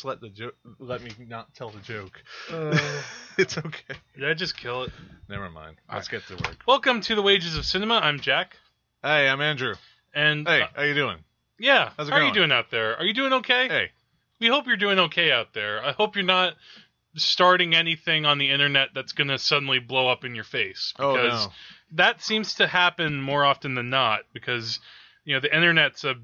just let the joke, let me not tell the joke. Uh, it's okay. did I just kill it? Never mind. Let's get to work. Welcome to the Wages of Cinema. I'm Jack, Hey, I'm Andrew. and Hey, uh, how you doing? yeah, how's it how are you going? doing out there? Are you doing okay? Hey, We hope you're doing okay out there. I hope you're not starting anything on the internet that's going to suddenly blow up in your face oh because no. that seems to happen more often than not because you know the internet's a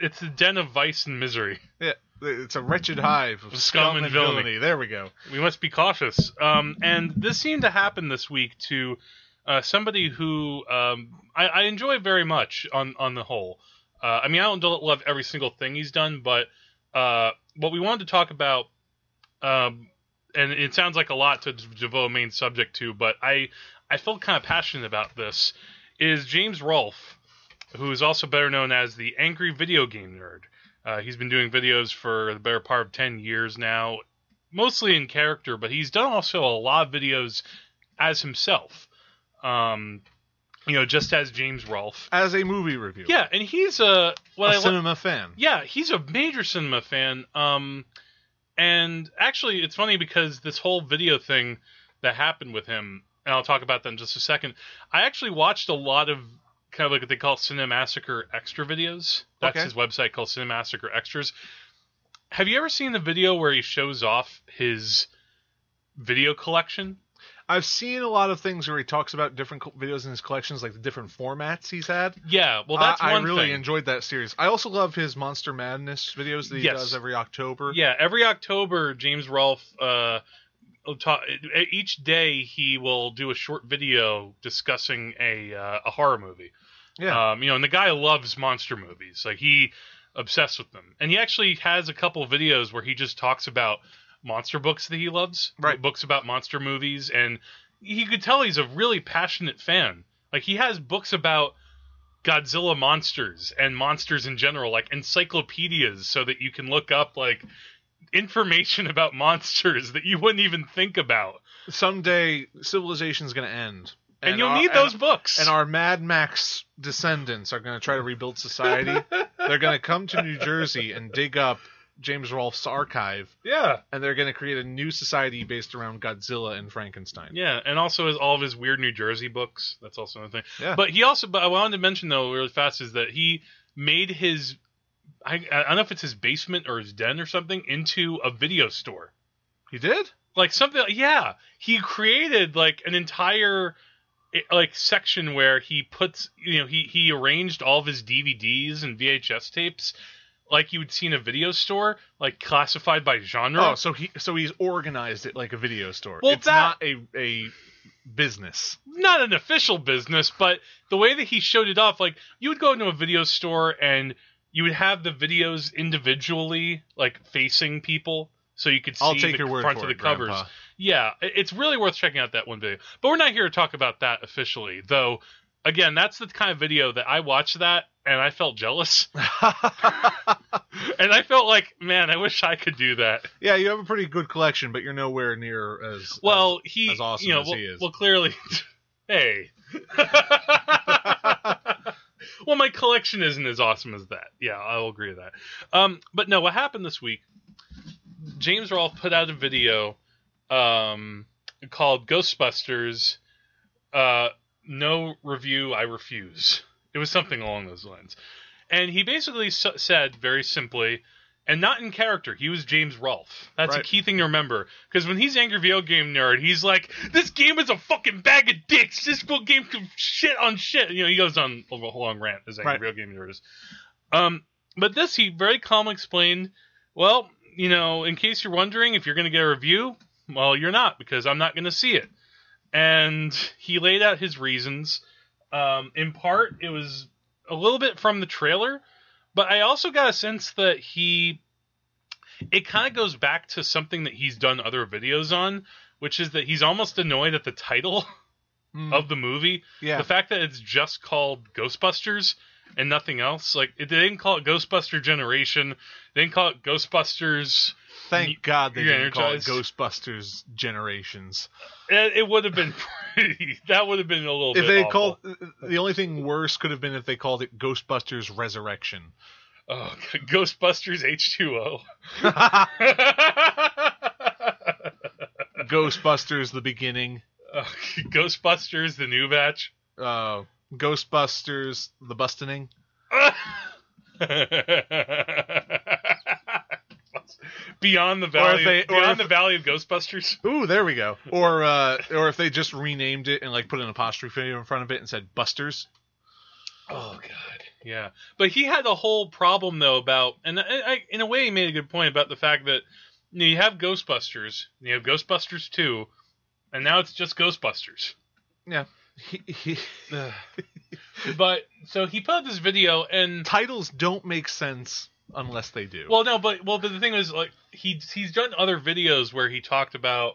it's a den of vice and misery. Yeah, it's a wretched hive of Of scum, and villainy. There we go. We must be cautious. Um, and this seemed to happen this week to uh, somebody who um, I, I enjoy very much on on the whole. Uh, I mean, I don't love every single thing he's done, but uh, what we wanted to talk about, um, and it sounds like a lot to devote a main subject to, but I I felt kind of passionate about this. Is James Rolfe, who is also better known as the Angry Video Game Nerd. Uh, he's been doing videos for the better part of 10 years now, mostly in character, but he's done also a lot of videos as himself. Um, you know, just as James Rolfe. As a movie reviewer. Yeah, and he's a what a I cinema fan. yeah, he's a major cinema fan. Um, and actually, it's funny because this whole video thing that happened with him, and I'll talk about that in just a second. I actually watched a lot of kind of like what they call Cinemassacre extra videos. That's Okay. his website called Cinemassacre Extras. Have you ever seen the video where he shows off his video collection? I've seen a lot of things where he talks about different videos in his collections, like the different formats he's had. Yeah, well, that's I, I really thing. enjoyed that series. I also love his Monster Madness videos that he Yes. does every October. Yeah, every October, James Rolfe, uh, each day he will do a short video discussing a uh, a horror movie. Yeah. Um, you know, and the guy loves monster movies. Like he obsessed with them, and he actually has a couple videos where he just talks about monster books that he loves, Right. Books about monster movies, and he could tell he's a really passionate fan. Like he has books about Godzilla monsters and monsters in general, like encyclopedias, so that you can look up like information about monsters that you wouldn't even think about. Someday civilization's going to end. And, you'll our- need those books. And our Mad Max descendants are going to try to rebuild society. they're going to come to New Jersey and dig up James Rolfe's archive, yeah. and they're going to create a new society based around Godzilla and Frankenstein. Yeah, and also his, all of his weird New Jersey books. That's also another thing. Yeah. But he also, but I wanted to mention though really fast is that he made his, I, I don't know if it's his basement or his den or something, into a video store. He did? Like something, yeah. He created like an entire like section where he puts, you know, he he arranged all of his DVDs and VHS tapes like you would see in a video store, like classified by genre. Oh, so he so he's organized it like a video store. Well, it's that- not a a business. not an official business, but the way that he showed it off, like you would go into a video store and you would have the videos individually, like facing people, so you could see I'll take the your word front for of the covers. Grandpa. Yeah, it's really worth checking out that one video. But we're not here to talk about that officially, though. Again, that's the kind of video that I watched that and I felt jealous, and I felt like, man, I wish I could do that. yeah, you have a pretty good collection, but you're nowhere near as Well, he, as awesome you know, as well, he is. well, clearly, hey. well, my collection isn't as awesome as that. Yeah, I will agree with that. Um, but no, what happened this week? James Rolfe put out a video um, called Ghostbusters. Uh, no review, I refuse. It was something along those lines, and he basically said very simply, and not in character. He was James Rolfe. That's a key thing to remember. Because when he's angry video game nerd, he's like, "This game is a fucking bag of dicks. This game can shit on shit." You know, he goes on a whole long rant as angry Right. video game nerd is. Um, but this he very calmly explained. Well, you know, in case you're wondering if you're going to get a review, well, you're not because I'm not going to see it. And he laid out his reasons. Um, in part, it was a little bit from the trailer, but I also got a sense that he. It kind of goes back to something that he's done other videos on, which is that he's almost annoyed at the title Mm, of the movie. yeah. The fact that it's just called Ghostbusters and nothing else. Like it, they didn't call it Ghostbuster Generation. They didn't call it Ghostbusters Thank God they didn't call it? Ghostbusters Generations. It, it would have been pretty. That would have been a little If they awful. called the only thing worse could have been if they called it Ghostbusters Resurrection. oh, Ghostbusters H two O. Ghostbusters the beginning. Ghostbusters the new batch. Uh, Ghostbusters the Beyond the valley, they- or beyond if- the valley of Ghostbusters. Ooh, there we go. Or uh, or if they just renamed it and like put an apostrophe in front of it and said Busters. Oh god, yeah. But he had a whole problem though about, and I, I, in a way, he made a good point about the fact that you, know, you have Ghostbusters, and you have Ghostbusters two, and now it's just Ghostbusters. He, But so he put up this video, and titles don't make sense unless they do. well, no, but well, but the thing is, like he he's done other videos where he talked about,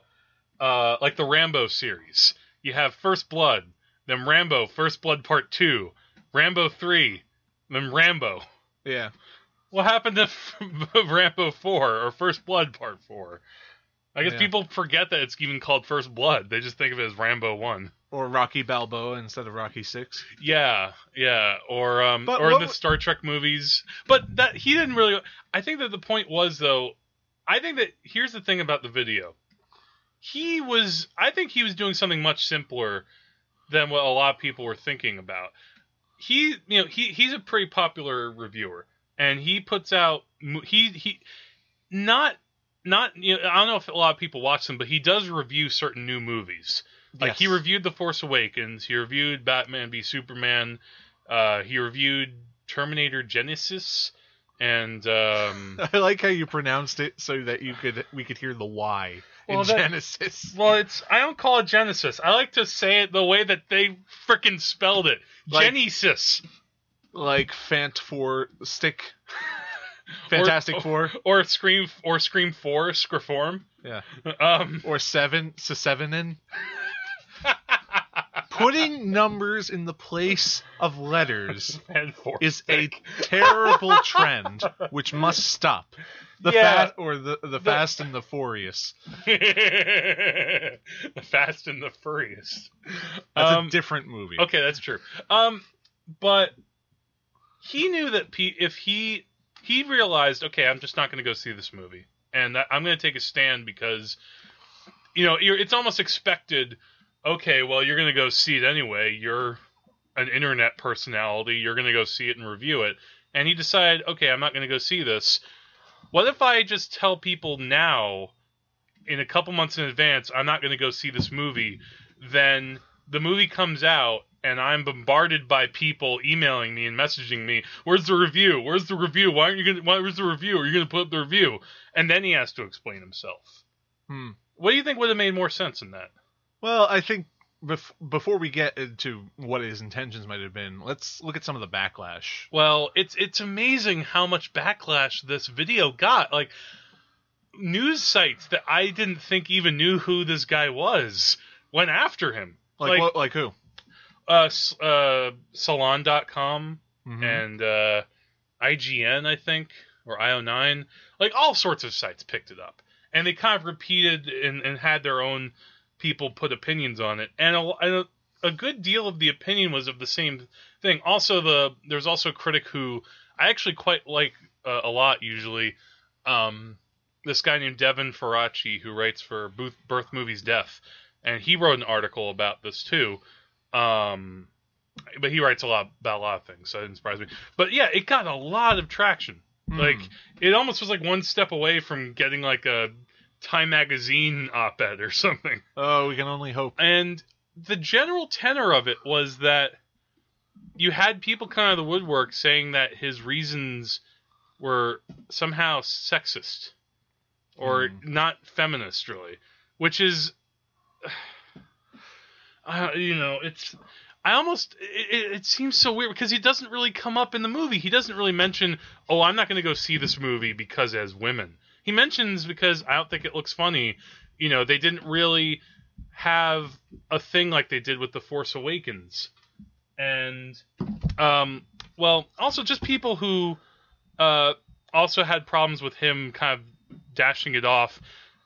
uh, like the Rambo series. You have First Blood, then Rambo First Blood Part Two, Rambo Three, then Rambo. yeah. What happened to Rambo 4 or First Blood Part 4? I guess Yeah. people forget that it's even called First Blood. They just think of it as Rambo 1. Or Rocky Balboa instead of Rocky Six. Yeah, yeah, or um But or in the w- Star Trek movies. But that he didn't really I think that the point was though I think that here's the thing about the video. He was I think he was doing something much simpler than what a lot of people were thinking about. He you know, he he's a pretty popular reviewer and he puts out mo- he he not not you know, I don't know if a lot of people watch them, but he does review certain new movies. Like he reviewed The Force Awakens, he reviewed Batman v Superman, uh, he reviewed Terminator Genisys, and um, I like how you pronounced it so that you could we could hear the Y Well, in that- Genesis. well, it's I don't call it Genesis. I like to say it the way that they frickin' spelled it, Like- Genesis, Like Fant Four Stick. Fantastic or, Four. or Scream or Scream Four, Scriform. Yeah. Um, Or seven Sevenin. Putting numbers in the place of letters is a terrible trend which must stop. The Yeah. fast or the the fast and the furious. the Fast and the Furious. That's Um, a different movie. Okay, that's true. Um, but he knew that P- if he he realized, okay, I'm just not going to go see this movie, and I'm going to take a stand because, you know, you're, it's almost expected. Okay, well, you're going to go see it anyway. You're an internet personality. You're going to go see it and review it. And he decided, okay, I'm not going to go see this. What if I just tell people now, in a couple months in advance, I'm not going to go see this movie? Then the movie comes out and I'm bombarded by people emailing me and messaging me, "Where's the review? Where's the review? Why aren't you gonna? Where's the review? Are you gonna put up the review?" And then he has to explain himself. Hmm. What do you think would have made more sense in that? Well, I think bef- before we get into what his intentions might have been, let's look at some of the backlash. Well, it's it's amazing how much backlash this video got. Like news sites that I didn't think even knew who this guy was went after him. Like Like- what? Like who? Uh, uh, Salon.com Mhm. and uh, IGN, I think, or IO9, like all sorts of sites picked it up, and they kind of repeated and, and had their own people put opinions on it, and a, a, good deal of the opinion was of the same thing. Also, the there's also a critic who I actually quite like uh, a lot usually. Um, this guy named Devin Faraci who writes for Booth, Birth Movies Death, and he wrote an article about this too. Um, but he writes a lot about a lot of things, so it didn't surprise me. But yeah, it got a lot of traction. Hmm. Like it almost was like one step away from getting like a Time magazine op-ed or something. oh, we can only hope. And the general tenor of it was that you had people come out of the woodwork saying that his reasons were somehow sexist or Hmm. not feminist, really, which is, uh, you know, it's. I almost it, it- it seems so weird because he doesn't really come up in the movie. He doesn't really mention, "Oh, I'm not going to go see this movie because it has women." He mentions because I don't think it looks funny. You know, they didn't really have a thing like they did with The Force Awakens. And um well, also just people who uh also had problems with him kind of dashing it off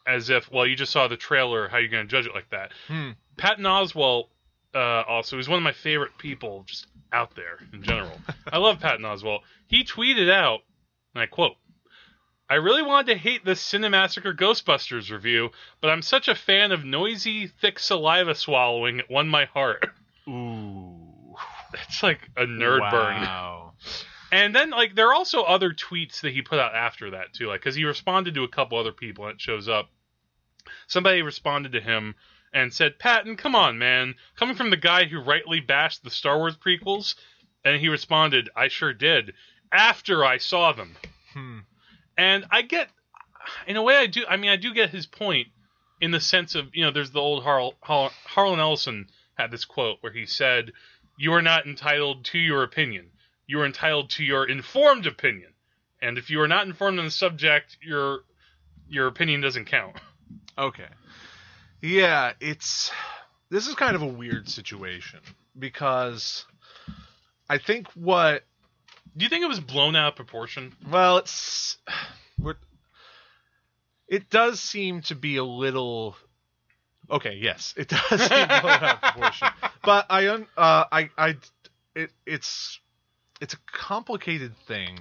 as if, well, you just saw the trailer. How are you going to judge it like that? Hmm. Patton Oswalt uh, also is one of my favorite people just out there in general. I love Patton Oswalt. He tweeted out, and I quote, I really wanted to hate this Cinemassacre Ghostbusters review, but I'm such a fan of noisy, thick saliva swallowing, it won my heart. Ooh. It's like a nerd burn. Wow. And then like there are also other tweets that he put out after that too, like because he responded to a couple other people and it shows up. Somebody responded to him and said, "Patton, come on, man, coming from the guy who rightly bashed the Star Wars prequels." And he responded, "I sure did after I saw them." Hmm. And I get, in a way, I do. I mean, I do get his point in the sense of you know, there's the old Harl, Harl, Harlan Ellison had this quote where he said, "You are not entitled to your opinion. You are entitled to your informed opinion. And if you are not informed on the subject, your your opinion doesn't count." Okay. Yeah, it's this is kind of a weird situation because I think what Do you think it was blown out of proportion? well it's we're, it does seem to be a little okay yes it does seem blown out of proportion but I un, uh I I it it's it's a complicated thing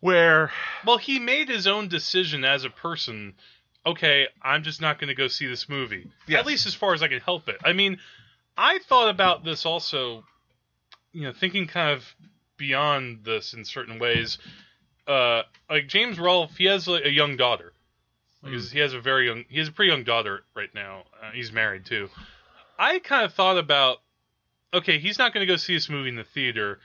where Well, he made his own decision as a person. Okay, I'm just not going to go see this movie. Yes. At least as far as I can help it. I mean, I thought about this also, you know, thinking kind of beyond this in certain ways. Uh, like James Rolfe, he has like, a young daughter. Like, Mm. He has a very young, he has a pretty young daughter right now. Uh, he's married too. I kind of thought about, okay, he's not going to go see this movie in the theater.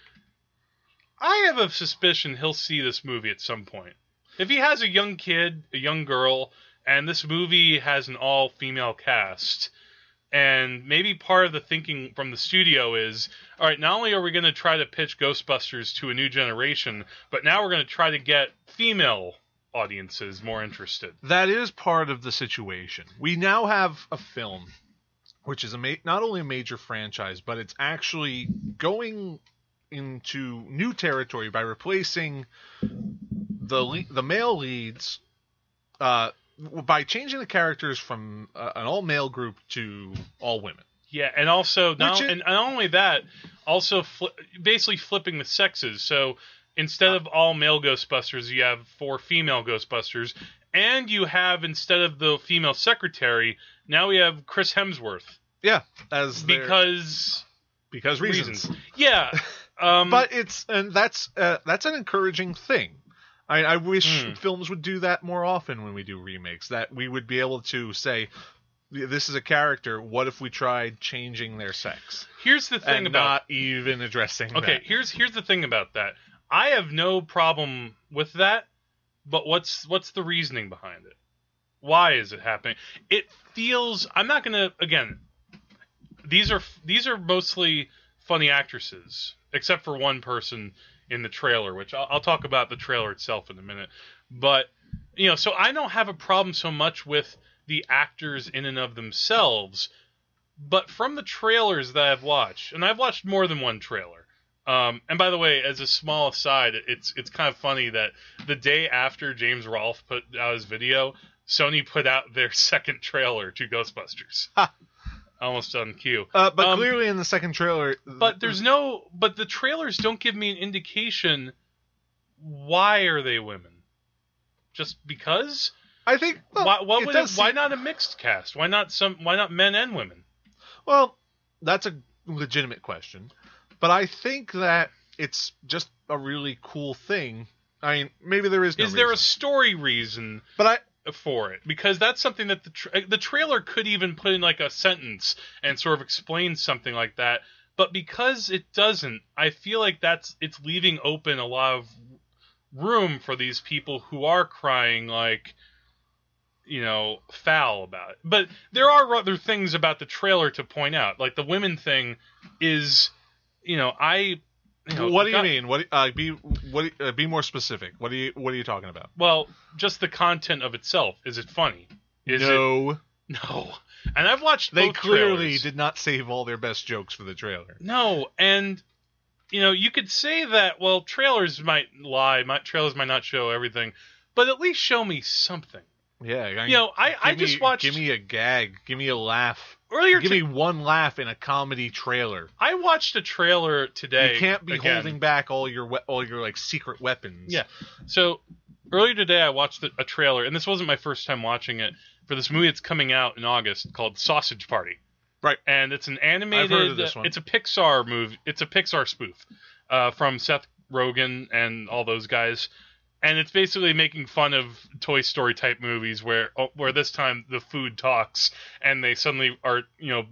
I have a suspicion he'll see this movie at some point. If he has a young kid, a young girl, and this movie has an all female cast, and maybe part of the thinking from the studio is all right, not only are we going to try to pitch Ghostbusters to a new generation, but now we're going to try to get female audiences more interested. that is part of the situation. We now have a film, which is a ma- not only a major franchise, but it's actually going into new territory by replacing the le- the male leads, uh, by changing the characters from uh, an all male group to all women. Yeah, and also not, and not only that, also fli basically flipping the sexes. So instead of all male Ghostbusters, you have four female Ghostbusters, and you have instead of the female secretary, now we have Chris Hemsworth Yeah, as because because reasons. reasons. Yeah, um, but it's and that's uh, that's an encouraging thing. I, I wish Hmm. films would do that more often when we do remakes. That we would be able to say, "This is a character. What if we tried changing their sex here's the thing and about not even addressing Okay, that?" here's here's the thing about that. I have no problem with that, but what's what's the reasoning behind it? Why is it happening? It feels I'm not going to again. These are these are mostly funny actresses, except for one person in the trailer, which I'll, I'll talk about the trailer itself in a minute. But you know, so I don't have a problem so much with the actors in and of themselves, but from the trailers that I've watched, and I've watched more than one trailer. Um, and by the way, as a small aside, it's it's kind of funny that the day after James Rolfe put out his video, Sony put out their second trailer to Ghostbusters. Almost on cue. Uh, but Um, clearly in the second trailer, But there's no but the trailers don't give me an indication why are they women? Just because? I think well, why it would it, does why not a mixed cast? Why not some why not men and women? Well, that's a legitimate question, but I think that it's just a really cool thing. I mean, maybe there is. No Is there a story reason But I, for it because that's something that the tra- eh, the trailer could even put in like a sentence and sort of explain something like that but because it doesn't i feel like that's it's leaving open a lot of room for these people who are crying like you know foul about it. But there are other things about the trailer to point out. Like the women thing is you know i you know, what do you got- mean? What uh, be what uh, be more specific? What do you what are you talking about? well just the content of itself is it funny is it no, No. And I've watched they clearly trailers. did not save all their best jokes for the trailer. No, and you know, you could say that well, trailers might lie, My, trailers might not show everything, but at least show me something. Yeah, I, You know, I I give just me- watched Give me a gag. Give me a laugh. Earlier. Give to- me one laugh in a comedy trailer. I watched a trailer today. you can't be again. holding back all your we- all your like secret weapons. Yeah. So earlier today, I watched a trailer, and this wasn't my first time watching it for this movie that's coming out in August called Sausage Party. Right. And it's an animated. I've heard of this one. It's a Pixar movie. It's a Pixar spoof uh, from Seth Rogen and all those guys. And it's basically making fun of Toy Story type movies where oh, where this time the food talks and they suddenly are you know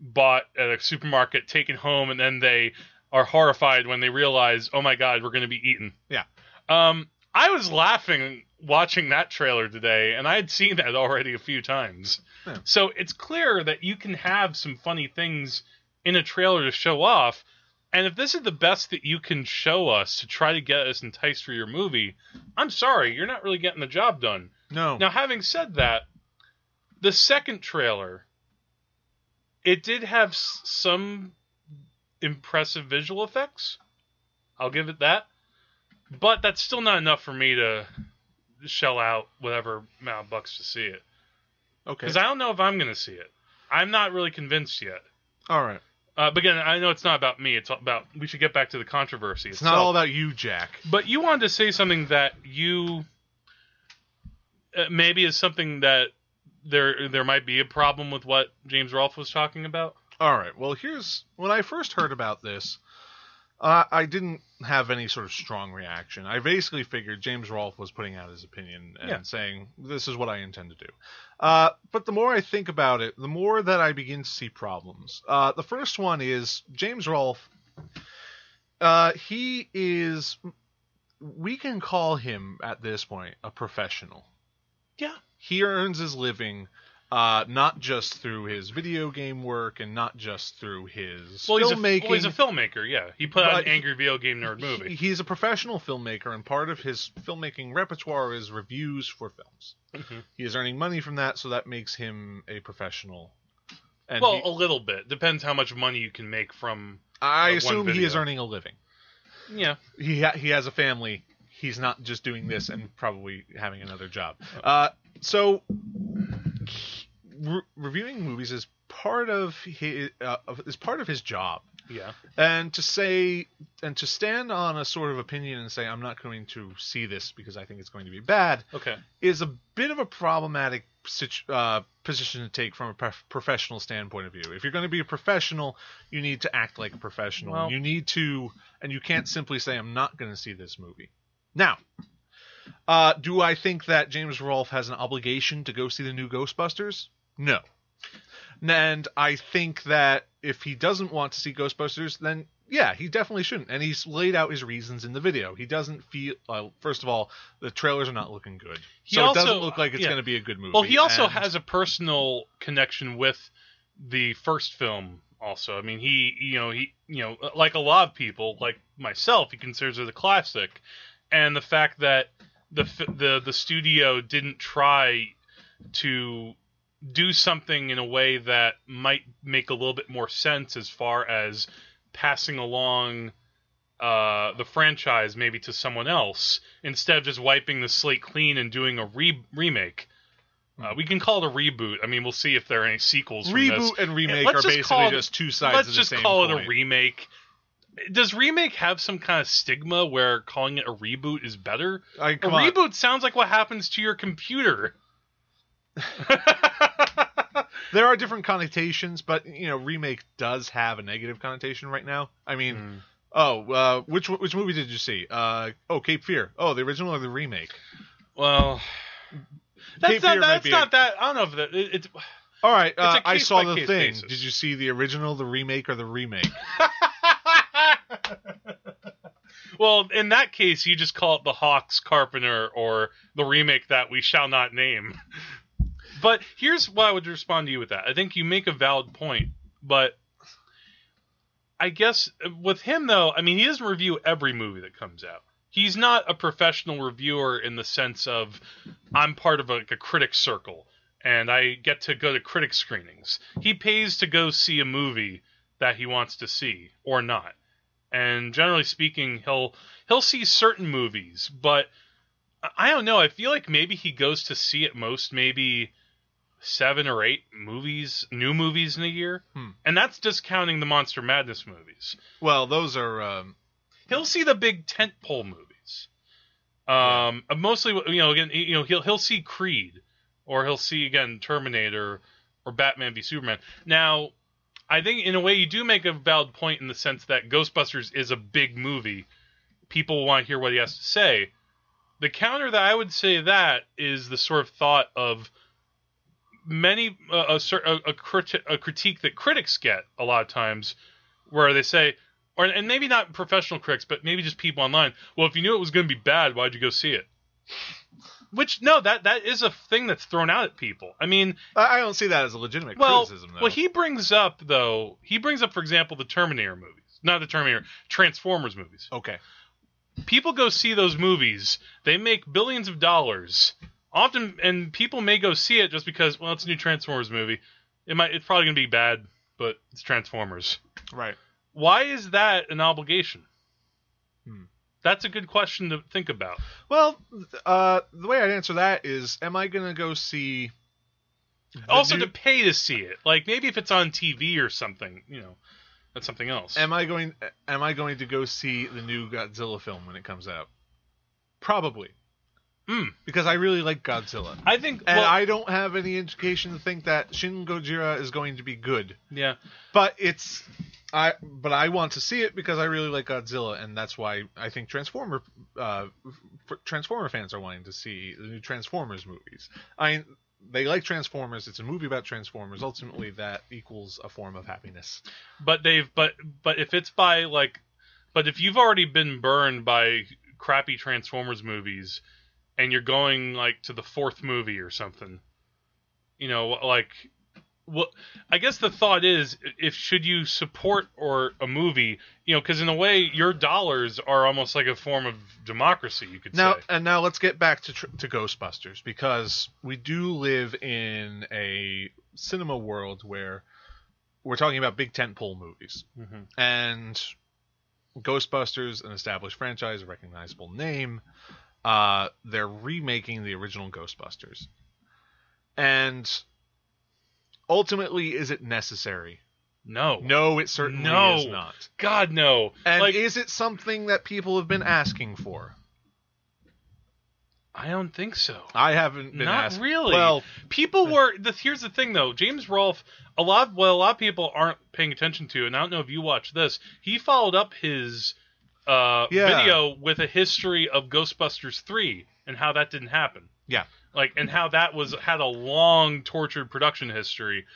bought at a supermarket, taken home, and then they are horrified when they realize, oh my god, we're going to be eaten. Yeah. Um, I was laughing watching that trailer today, and I had seen that already a few times. Yeah. So it's clear that you can have some funny things in a trailer to show off. And if this is the best that you can show us to try to get us enticed for your movie, I'm sorry, you're not really getting the job done. No. Now, having said that, the second trailer, it did have s- some impressive visual effects. I'll give it that. But that's still not enough for me to shell out whatever amount of bucks to see it. Okay. Because I don't know if I'm going to see it. I'm not really convinced yet. all right. Uh, but again, I know it's not about me. It's about we should get back to the controversy. It's itself. not all about you, Jack. But you wanted to say something that you uh, maybe is something that there there might be a problem with what James Rolfe was talking about. All right. Well, here's when I first heard about this. Uh, I didn't have any sort of strong reaction. I basically figured James Rolfe was putting out his opinion and Yeah. saying this is what I intend to do. Uh, but the more I think about it, the more that I begin to see problems. Uh, the first one is James Rolfe. Uh, he is. We can call him at this point a professional. Yeah. He earns his living uh, not just through his video game work and not just through his Well, he's a, filmmaking. well, he's a filmmaker. Yeah, he put out an angry video game nerd movie. He- he's a professional filmmaker, and part of his filmmaking repertoire is reviews for films. Mhm. He is earning money from that, so that makes him a professional. And well, he- a little bit depends how much money you can make from. I one assume he is earning a living. Yeah, He ha- he has a family. He's not just doing this and probably having another job. Uh, so re- reviewing movies is part of his uh, is part of his job. yeah. And to say and to stand on a sort of opinion and say I'm not going to see this because I think it's going to be bad Okay. is a bit of a problematic situ- uh, position to take from a prof- professional standpoint of view. If you're going to be a professional, you need to act like a professional. Well- you need to, and you can't simply say I'm not going to see this movie. Now, uh, do I think that James Rolfe has an obligation to go see the new Ghostbusters? No. And I think that if he doesn't want to see Ghostbusters, then yeah, he definitely shouldn't. And he's laid out his reasons in the video. He doesn't feel. Uh, first of all, the trailers are not looking good, He so also- it doesn't look like it's yeah. going to be a good movie. Well, he also And- has a personal connection with the first film. Also, I mean, he, you know, he, you know, like a lot of people, like myself, he considers it a classic, and the fact that the the the studio didn't try to do something in a way that might make a little bit more sense as far as passing along uh, the franchise maybe to someone else instead of just wiping the slate clean and doing a re- remake. Uh, we can call it a reboot. I mean, we'll see if there are any sequels. from this. reboot and remake let's are basically call it- just two sides Let's of the just same call coin. it a remake. Does remake have some kind of stigma where calling it a reboot is better? I, A on. reboot sounds like what happens to your computer. There are different connotations, but you know, remake does have a negative connotation right now. I mean, Hmm. oh, uh, which which movie did you see? Uh, oh, Cape Fear. Oh, the original or the remake? Well, that's Cape not Fear that's not a- that. I don't know if that it, it's. All right, uh, It's a I saw the case-by-case thing. basis. Did you see the original, the remake, or the remake? well, in that case, you just call it the Hawks Carpenter or the remake that we shall not name. But here's why I would respond to you with that. I think you make a valid point, but I guess with him though, I mean, he doesn't review every movie that comes out. He's not a professional reviewer in the sense of I'm part of a, like a critic circle and I get to go to critic screenings. He pays to go see a movie that he wants to see or not. And generally speaking, he'll he'll see certain movies, but I- I don't know. I feel like maybe he goes to see it most maybe seven or eight movies, new movies in a year, Hmm. and that's discounting the Monster Madness movies. Well, those are um, He'll see the big tentpole movies. Um, uh, mostly, you know, again, you know, he'll he'll see Creed, or he'll see again Terminator, or Batman v Superman. Now, I think in a way you do make a valid point in the sense that Ghostbusters is a big movie. People want to hear what he has to say. The counter that I would say that is the sort of thought of many uh, a, a, a, criti- a critique that critics get a lot of times, where they say, or and maybe not professional critics, but maybe just people online. Well, if you knew it was going to be bad, why'd you go see it? Which no, that that is a thing that's thrown out at people. I mean, I I don't see that as a legitimate well, criticism, though. well, he brings up though. He brings up, for example, the Terminator movies, not the Terminator, Transformers movies. okay. People go see those movies. They make billions of dollars. Often, and people may go see it just because, well, it's a new Transformers movie. It might, it's probably gonna be bad, but it's Transformers. Right. Why is that an obligation? Hmm. That's a good question to think about. Well, uh, the way I'd answer that is, am I going to go see? also, new- to pay to see it, like maybe if it's on TV or something, you know, that's something else. am I going? Am I going to go see the new Godzilla film when it comes out? Probably, Hmm. because I really like Godzilla, I think, and well, I don't have any indication to think that Shin Gojira is going to be good. yeah, But it's I but I want to see it because I really like Godzilla, and that's why I think Transformer uh, f- Transformer fans are wanting to see the new Transformers movies. I they like Transformers. It's a movie about Transformers. Ultimately, that equals a form of happiness. but they've, but, but if it's by like, but if you've already been burned by crappy Transformers movies, and you're going like to the fourth movie or something, you know, like, what? I guess the thought is, if should you support or a movie, you know, because in a way your dollars are almost like a form of democracy. You could Now say. and now let's get back to tr- to Ghostbusters because we do live in a cinema world where we're talking about big tentpole movies. Mhm. and Ghostbusters, an established franchise, a recognizable name. Uh, they're remaking the original Ghostbusters, and ultimately, is it necessary? No, No, it certainly No. is not. God no. And like is it something that people have been asking for? I don't think so. I haven't been Not asked. really. Well, People were. The, here's the thing, though. James Rolfe, a lot. Well, a lot of people aren't paying attention to, and I don't know if you watch this. He followed up his uh, Yeah. video with a history of Ghostbusters three and how that didn't happen. Yeah. Like, and how that was had a long, tortured production history.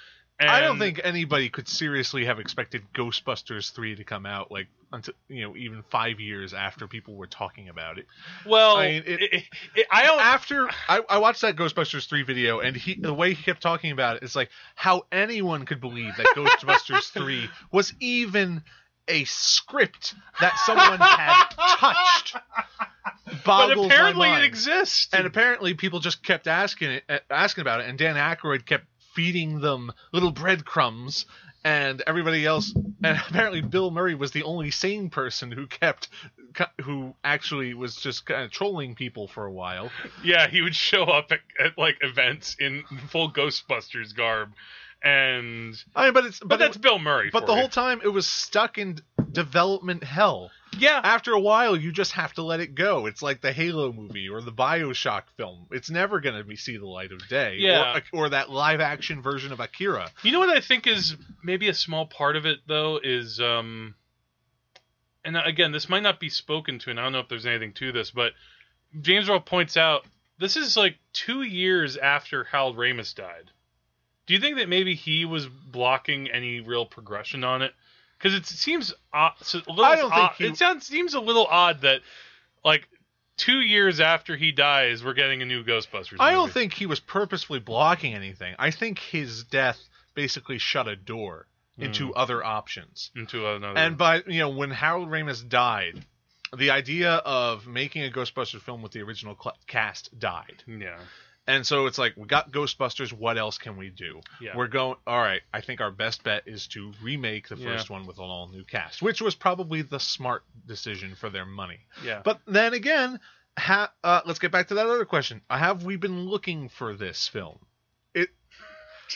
And I don't think anybody could seriously have expected Ghostbusters three to come out like until you know even five years after people were talking about it. Well, I mean, it- it- it- I don't. after I, I watched that Ghostbusters 3 video and he the way he kept talking about it is like how anyone could believe that Ghostbusters 3 was even a script that someone had touched but boggles my apparently it exists. and apparently people just kept asking it uh, asking about it and Dan Aykroyd kept feeding them little breadcrumbs and everybody else and apparently Bill Murray was the only sane person who kept who actually was just kind of trolling people for a while. Yeah, he would show up at, at like events in full Ghostbusters garb, and I mean, but it's but, but, that's it, Bill Murray. but the you. whole time it was stuck in development hell. yeah, After a while, you just have to let it go. It's like the Halo movie or the Bioshock film. It's never going to see the light of day. Yeah. Or, or that live action version of Akira. you know what I think is maybe a small part of it though is um, and again this might not be spoken to, and I don't know if there's anything to this, but James Earl points out this is like two years after Hal Ramis died. Do you think that maybe he was blocking any real progression on it? Because it seems odd, so a little I don't think odd- he- it sounds seems a little odd that like two years after he dies, we're getting a new Ghostbusters. I don't think he was purposefully blocking anything. I think his death basically shut a door into Hmm. other options. into another. And by you know when Harold Ramis died, the idea of making a Ghostbusters film with the original cast died. yeah, And so it's like we got Ghostbusters. What else can we do? Yeah. We're going. All right. I think our best bet is to remake the Yeah. first one with an all new cast, which was probably the smart decision for their money. yeah. But then again, ha- uh, let's get back to that other question. Have we been looking for this film? It.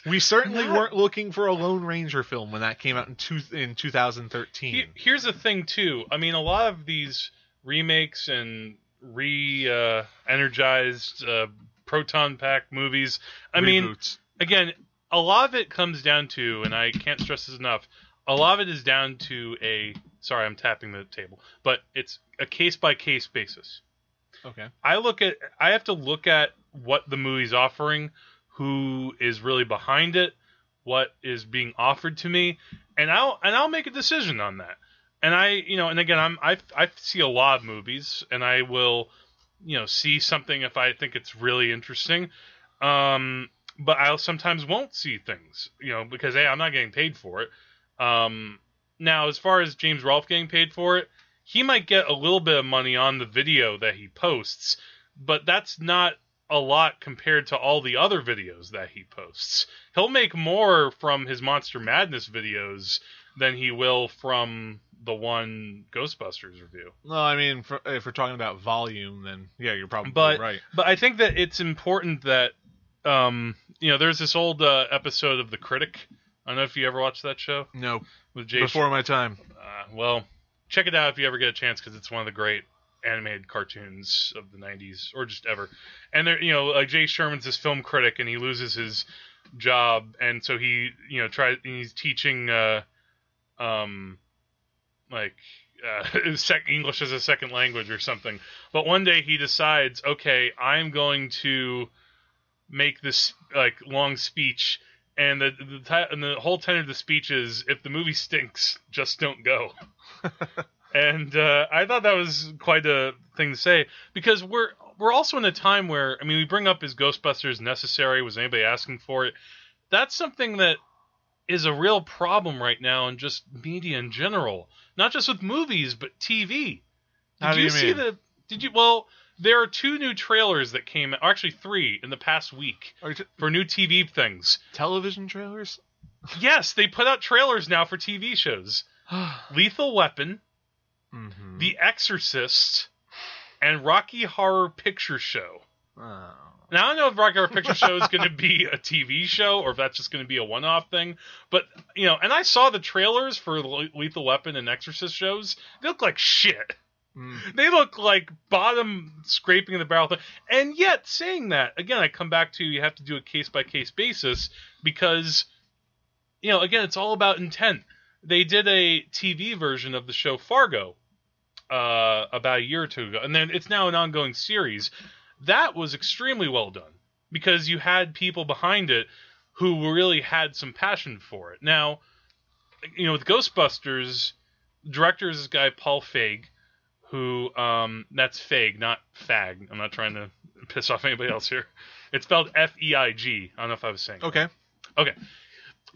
We certainly Not- weren't looking for a Lone Ranger film when that came out in two in 2013. He- here's the thing too. I mean, a lot of these remakes and re uh, energized uh, proton pack movies. I mean, again, a lot of it comes down to, and I can't stress this enough. A lot of it is down to a. Sorry, I'm tapping the table, but it's a case by case basis. okay. I look at I have to look at what the movie's offering, who is really behind it, what is being offered to me, and I'll and I'll make a decision on that. And I, you know, and again, I'm I I see a lot of movies, and I will, you know, see something if I think it's really interesting. Um, but I'll sometimes won't see things, you know, because hey, I'm not getting paid for it. Um, now, as far as James Rolfe getting paid for it, he might get a little bit of money on the video that he posts, but that's not a lot compared to all the other videos that he posts. He'll make more from his Monster Madness videos than he will from the one Ghostbusters review. No, I mean, for, if we're talking about volume, then yeah, you're probably But- right. But I think that it's important that, um, you know, there's this old uh, episode of The Critic. I don't know if you ever watched that show No, with Jay. before my time. Uh, well, check it out if you ever get a chance because it's one of the great animated cartoons of the 90s or just ever. And there, you know, like Jay Sherman's this film critic and he loses his job, and so he, you know, tries. He's teaching, uh, um, like. Uh, sec- English as a second language or something, but one day he decides, okay, I'm going to make this like long speech, and the the, ti- and the whole tenor of the speech is, if the movie stinks, just don't go. and uh, I thought that was quite a thing to say because we're we're also in a time where I mean we bring up is Ghostbusters necessary? Was anybody asking for it? That's something that is a real problem right now in just media in general, not just with movies but TV. Did How do you, you see the? Did you? Well, there are two new trailers that came, or actually three in the past week t- for new TV things. television trailers? Yes, they put out trailers now for TV shows. Lethal Weapon, Mhm. The Exorcist, and Rocky Horror Picture Show. Oh. Now I don't know if Rocky Horror Picture Show is going to be a TV show or if that's just going to be a one-off thing, but you know, and I saw the trailers for Le- Lethal Weapon and Exorcist shows. They look like shit. Mm. They look like bottom scraping in the barrel. Thing. And yet, saying that again, I come back to you have to do a case by case basis because, you know, again, it's all about intent. They did a TV version of the show Fargo uh, about a year or two ago, and then it's now an ongoing series. That was extremely well done because you had people behind it who really had some passion for it. Now, you know, with Ghostbusters, the director is this guy Paul Feig, who um, that's Feig, not Fag. I'm not trying to piss off anybody else here. It's spelled F E I G. I don't know if I was saying. Okay. Okay.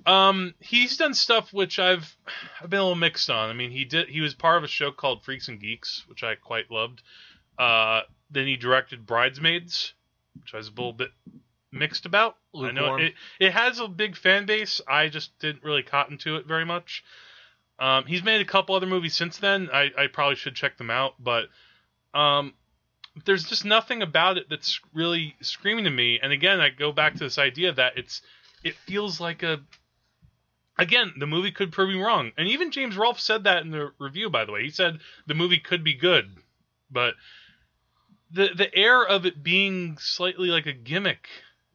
Um, he's done stuff which I've I've been a little mixed on. I mean, he did he was part of a show called Freaks and Geeks, which I quite loved. Uh, then he directed Bridesmaids, which I was a little bit mixed about. I know it it has a big fan base. I just didn't really cotton to it very much. Um, he's made a couple other movies since then. I, I probably should check them out, but um, there's just nothing about it that's really screaming to me. And again, I go back to this idea that it's it feels like a again the movie could prove me wrong. And even James Rolfe said that in the review. By the way, he said the movie could be good, but the the air of it being slightly like a gimmick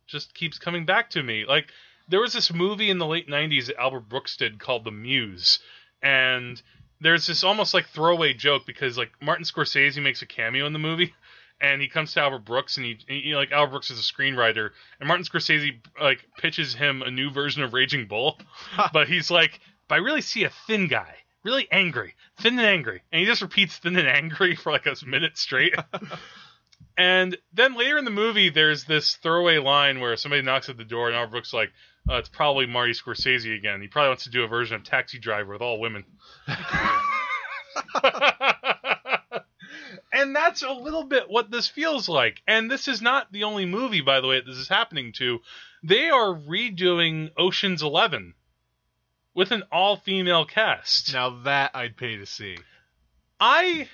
just keeps coming back to me. Like there was this movie in the late '90s that Albert Brooks did called The Muse, and there's this almost like throwaway joke because like Martin Scorsese makes a cameo in the movie, and he comes to Albert Brooks and he, he like Albert Brooks is a screenwriter, and Martin Scorsese like pitches him a new version of Raging Bull, but he's like, but I really see a thin guy. Really angry, thin and angry, and he just repeats "thin and angry" for like a minute straight. And then later in the movie, there's this throwaway line where somebody knocks at the door, and Albert Brooks like, uh, "It's probably Marty Scorsese again. He probably wants to do a version of Taxi Driver with all women." and that's a little bit what this feels like. And this is not the only movie, by the way, that this is happening to. They are redoing Ocean's Eleven with an all-female cast. Now that I'd pay to see. I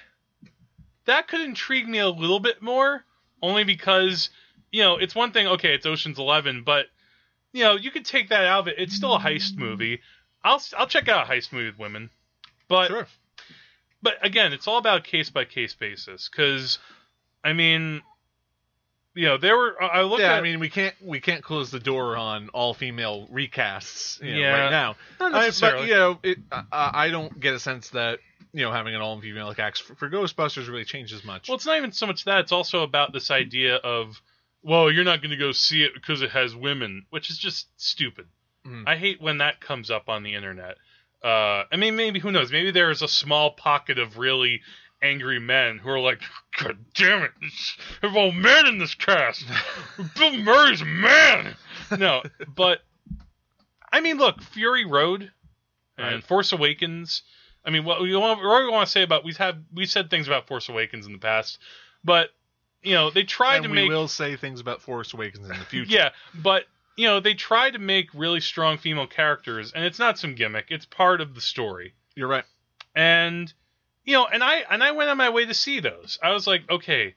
that could intrigue me a little bit more, only because you know it's one thing. Okay, it's Ocean's Eleven, but you know you could take that out of it. It's still a heist movie. I'll I'll check out a heist movie with women, but Sure. but again, it's all about case by case basis. Because I mean, you know, there were I looked Yeah, at I mean we can't we can't close the door on all female recasts you know, Yeah. right now. not I, necessarily. but you know, it, uh, I don't get a sense that you know having an all female cast for, for Ghostbusters really changes much. Well, it's not even so much that. It's also about this idea of, well, you're not going to go see it because it has women, which is just stupid. Mhm. I hate when that comes up on the internet. Uh, I mean, maybe who knows? Maybe there is a small pocket of really angry men who are like, God damn it, there's all men in this cast. Bill Murray's a man. No, but I mean, look, Fury Road and Right. Force Awakens. I mean, what we want, what we want to say about we've we said things about Force Awakens in the past, but you know they tried and to we make We will say things about Force Awakens in the future. yeah, but you know they tried to make really strong female characters, and it's not some gimmick; it's part of the story. You're right. And you know, and I and I went on my way to see those. I was like, okay,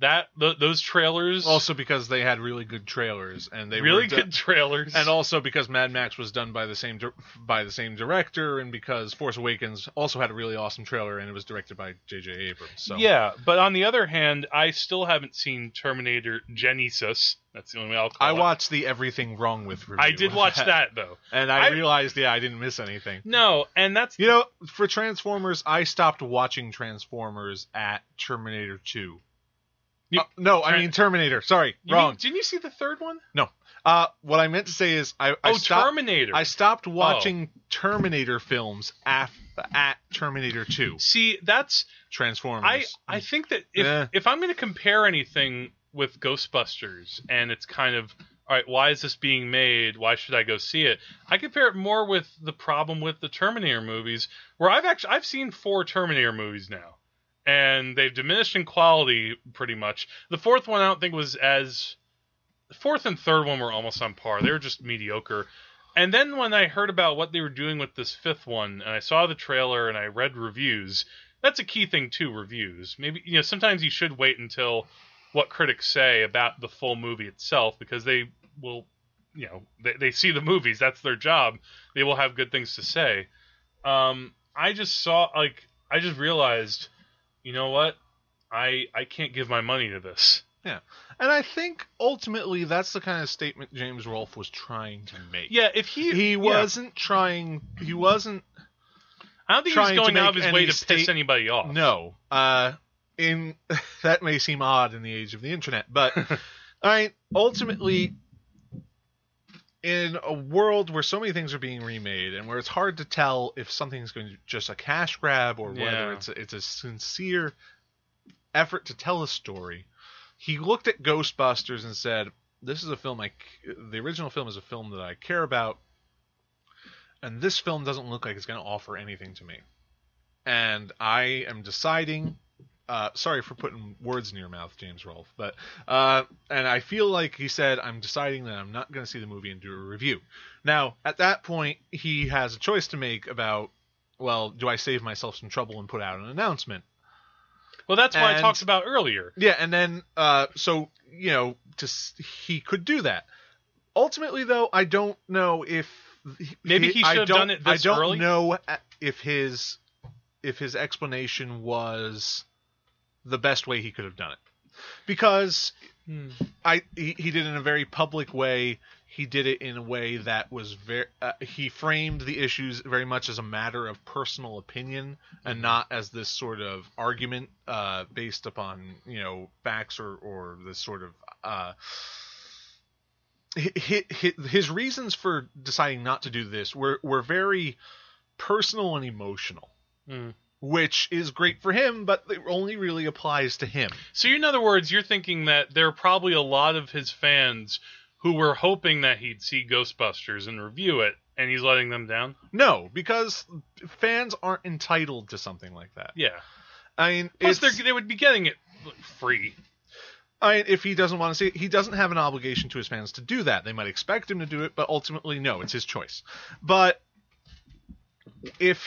that th- those trailers Also because they had really good trailers and they really good trailers, and also because Mad Max was done by the same dir- by the same director, and because Force Awakens also had a really awesome trailer, and it was directed by J.J. Abrams. So yeah. But on the other hand, I still haven't seen Terminator Genisys. That's the only way I'll call I it. watched the Everything Wrong with review. I did watch that though. and I, I- realized, yeah, I didn't miss anything. No, and that's You know, for Transformers, I stopped watching Transformers at Terminator 2. You- Uh, no, I mean Terminator. Sorry, you wrong. mean- didn't you see the third one? No. Uh, what I meant to say is, I, I oh, stopped. Terminator. I stopped watching Terminator films af- at Terminator 2. see. That's Transformers. I I think that if Yeah. if I'm going to compare anything with Ghostbusters and it's kind of all right, why is this being made? Why should I go see it? I compare it more with the problem with the Terminator movies, where I've actually I've seen four Terminator movies now, and they've diminished in quality pretty much. The fourth one I don't think was as fourth and third one were almost on par. They were just mediocre. And then when I heard about what they were doing with this fifth one, and I saw the trailer and I read reviews, that's a key thing too. Reviews, maybe you know sometimes you should wait until what critics say about the full movie itself because they will, you know, they, they see the movies. That's their job. They will have good things to say. Um, I just saw like I just realized, you know what, I I can't give my money to this. Yeah. And I think ultimately that's the kind of statement James Rolfe was trying to make. Yeah, if he He yeah. wasn't trying. He wasn't. I don't think he was going out of his way to piss anybody off. No. Uh, in that may seem odd in the age of the internet, but all right. Ultimately, in a world where so many things are being remade and where it's hard to tell if something's going to just a cash grab or whether Yeah. it's a, it's a sincere effort to tell a story, he looked at Ghostbusters and said, "This is a film like The original film is a film that I care about." And this film doesn't look like it's going to offer anything to me. And I am deciding uh, sorry for putting words in your mouth, James Rolfe, but uh, and I feel like he said I'm deciding that I'm not going to see the movie and do a review. Now, at that point, he has a choice to make about, well, do I save myself some trouble and put out an announcement? Well, that's what I talked about earlier. Yeah, and then uh, so you know, to he could do that. Ultimately, though, I don't know if Maybe he I should have done it I don't early? know if his if his explanation was the best way he could have done it because. I he, he did it in a very public way. He did it in a way that was very. Uh, he framed the issues very much as a matter of personal opinion and not as this sort of argument uh, based upon you know facts or or this sort of. Uh, his, his reasons for deciding not to do this were were very personal and emotional, Hmm. Which is great for him, but it only really applies to him. So, in other words, you're thinking that there are probably a lot of his fans who were hoping that he'd see Ghostbusters and review it, and he's letting them down. No, because fans aren't entitled to something like that. Yeah. I mean, Plus, they're, would be getting it free. I mean, if he doesn't want to see it, he doesn't have an obligation to his fans to do that. They might expect him to do it, but ultimately, no, it's his choice. But if,